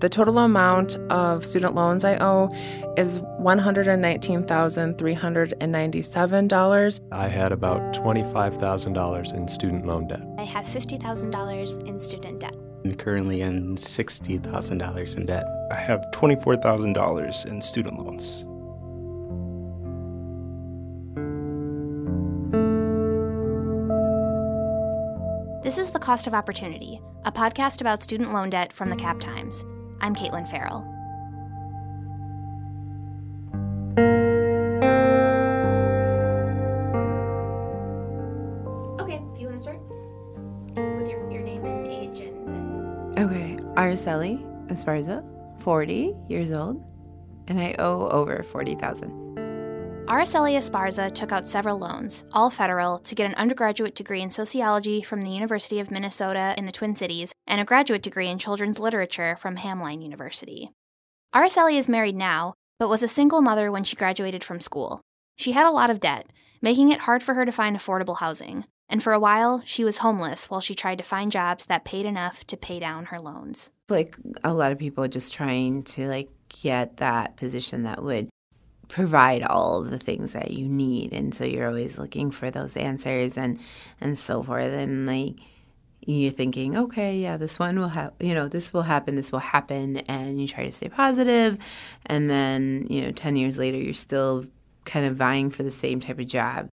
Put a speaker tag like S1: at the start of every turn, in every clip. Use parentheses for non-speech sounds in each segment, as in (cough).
S1: The total amount of student loans I owe is $119,397.
S2: I had about $25,000 in student loan debt.
S3: I have $50,000 in student debt.
S4: I'm currently in $60,000 in debt.
S5: I have $24,000 in student loans.
S3: This is The Cost of Opportunity, a podcast about student loan debt from the Cap Times. I'm Caitlin Farrell. Okay, if you want to start with your, your name and age and. and...
S6: Okay, Araceli Esparza, 40 years old, and I owe over 40,000.
S3: Araceli Esparza took out several loans, all federal, to get an undergraduate degree in sociology from the University of Minnesota in the Twin Cities and a graduate degree in children's literature from Hamline University. Araceli is married now, but was a single mother when she graduated from school. She had a lot of debt, making it hard for her to find affordable housing, and for a while, she was homeless while she tried to find jobs that paid enough to pay down her loans.
S6: Like a lot of people just trying to like get that position that would provide all of the things that you need and so you're always looking for those answers and and so forth and like you're thinking okay yeah this one will have you know this will happen this will happen and you try to stay positive and then you know 10 years later you're still kind of vying for the same type of job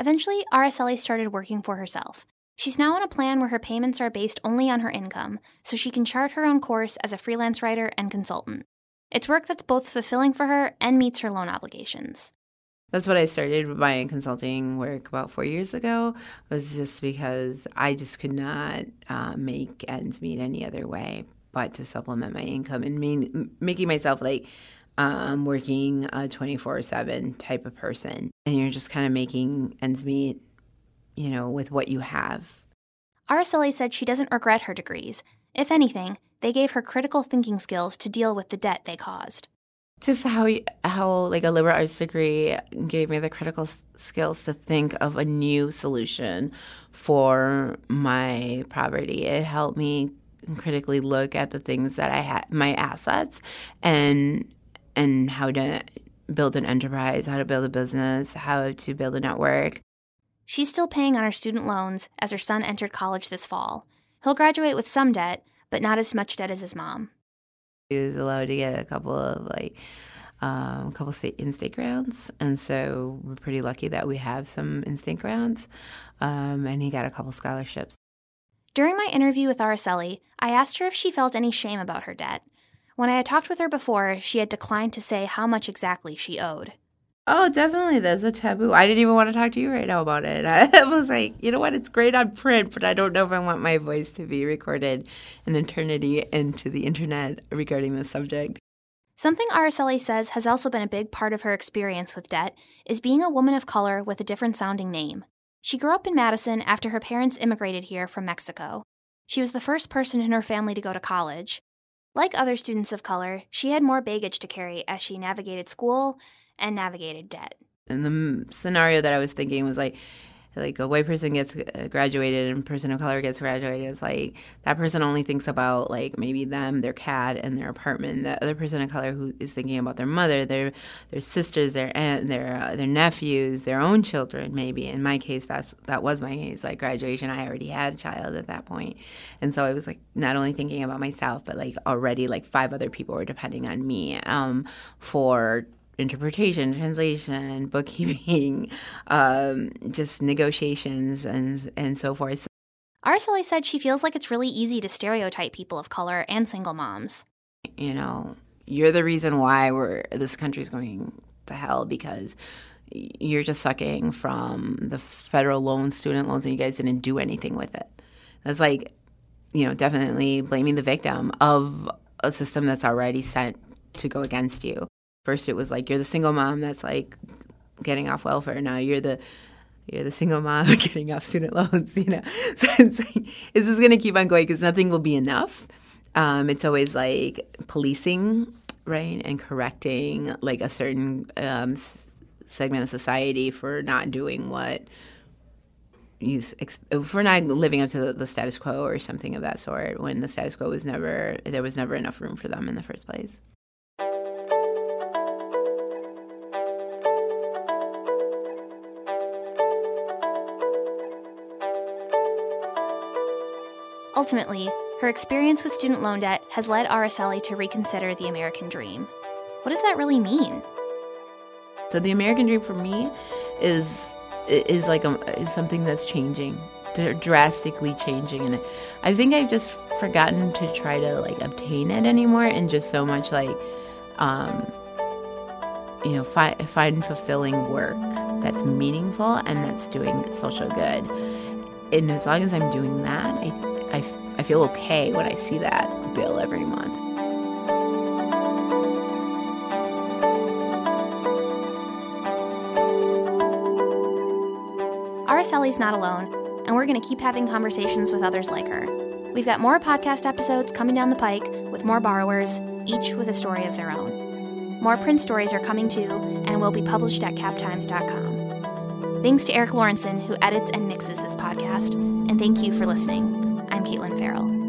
S3: Eventually, Araceli started working for herself. She's now on a plan where her payments are based only on her income, so she can chart her own course as a freelance writer and consultant. It's work that's both fulfilling for her and meets her loan obligations.
S6: That's what I started my consulting work about four years ago. Was just because I just could not uh, make ends meet any other way but to supplement my income and mean, making myself like um, working a twenty four seven type of person, and you're just kind of making ends meet, you know, with what you have.
S3: Araceli said she doesn't regret her degrees. If anything, they gave her critical thinking skills to deal with the debt they caused.
S6: just how how like a liberal arts degree gave me the critical skills to think of a new solution for my poverty. It helped me critically look at the things that I had, my assets, and and how to build an enterprise, how to build a business, how to build a network.
S3: She's still paying on her student loans as her son entered college this fall. He'll graduate with some debt, but not as much debt as his mom.
S6: He was allowed to get a couple of like um, a couple state in-state grants, and so we're pretty lucky that we have some in-state grants. Um, and he got a couple scholarships.
S3: During my interview with Araceli, I asked her if she felt any shame about her debt. When I had talked with her before, she had declined to say how much exactly she owed.
S6: Oh, definitely. There's a taboo. I didn't even want to talk to you right now about it. (laughs) I was like, you know what? It's great on print, but I don't know if I want my voice to be recorded an eternity into the internet regarding this subject.
S3: Something Araceli says has also been a big part of her experience with debt is being a woman of color with a different sounding name. She grew up in Madison after her parents immigrated here from Mexico. She was the first person in her family to go to college. Like other students of color, she had more baggage to carry as she navigated school and navigated debt.
S6: And the scenario that I was thinking was like, like a white person gets uh, graduated and a person of color gets graduated. It's like that person only thinks about like maybe them, their cat, and their apartment. The other person of color who is thinking about their mother, their their sisters, their aunt, their uh, their nephews, their own children. Maybe in my case, that's that was my case. Like graduation, I already had a child at that point, and so I was like not only thinking about myself, but like already like five other people were depending on me um, for interpretation, translation, (laughs) bookkeeping, um, just negotiations, and and so forth.
S3: Araceli said she feels like it's really easy to stereotype people of color and single moms.
S6: You know, you're the reason why we're this country's going to hell because you're just sucking from the federal loan, student loans, and you guys didn't do anything with it. That's like, you know, definitely blaming the victim of a system that's already sent to go against you. First, it was like you're the single mom that's like getting off welfare. Now you're the you're the single mom (laughs) getting off student loans. (laughs) You know, (laughs) so it's like, this is going to keep on going because nothing will be enough. Um, it's always like policing, right, and correcting like a certain um, segment of society for not doing what use for not living up to the, the, status quo or something of that sort when the status quo was never there was never enough room for them in the first place.
S3: Ultimately, her experience with student loan debt has led Araceli to reconsider the American dream. What does that really mean?
S6: So the American dream for me is is like a, is something that's changing, drastically changing, and I think I've just forgotten to try to like obtain it anymore, and just so much like, um, you know, fi- find fulfilling work that's meaningful and that's doing social good. And as long as I'm doing that, I I, I feel okay when I see that bill every month.
S3: Araceli's not alone, and we're going to keep having conversations with others like her. We've got more podcast episodes coming down the pike with more borrowers, each with a story of their own. More print stories are coming too, and will be published at captimes.com. Thanks to Eric Lawrenson, who edits and mixes this podcast, and thank you for listening. I'm Caitlin Farrell.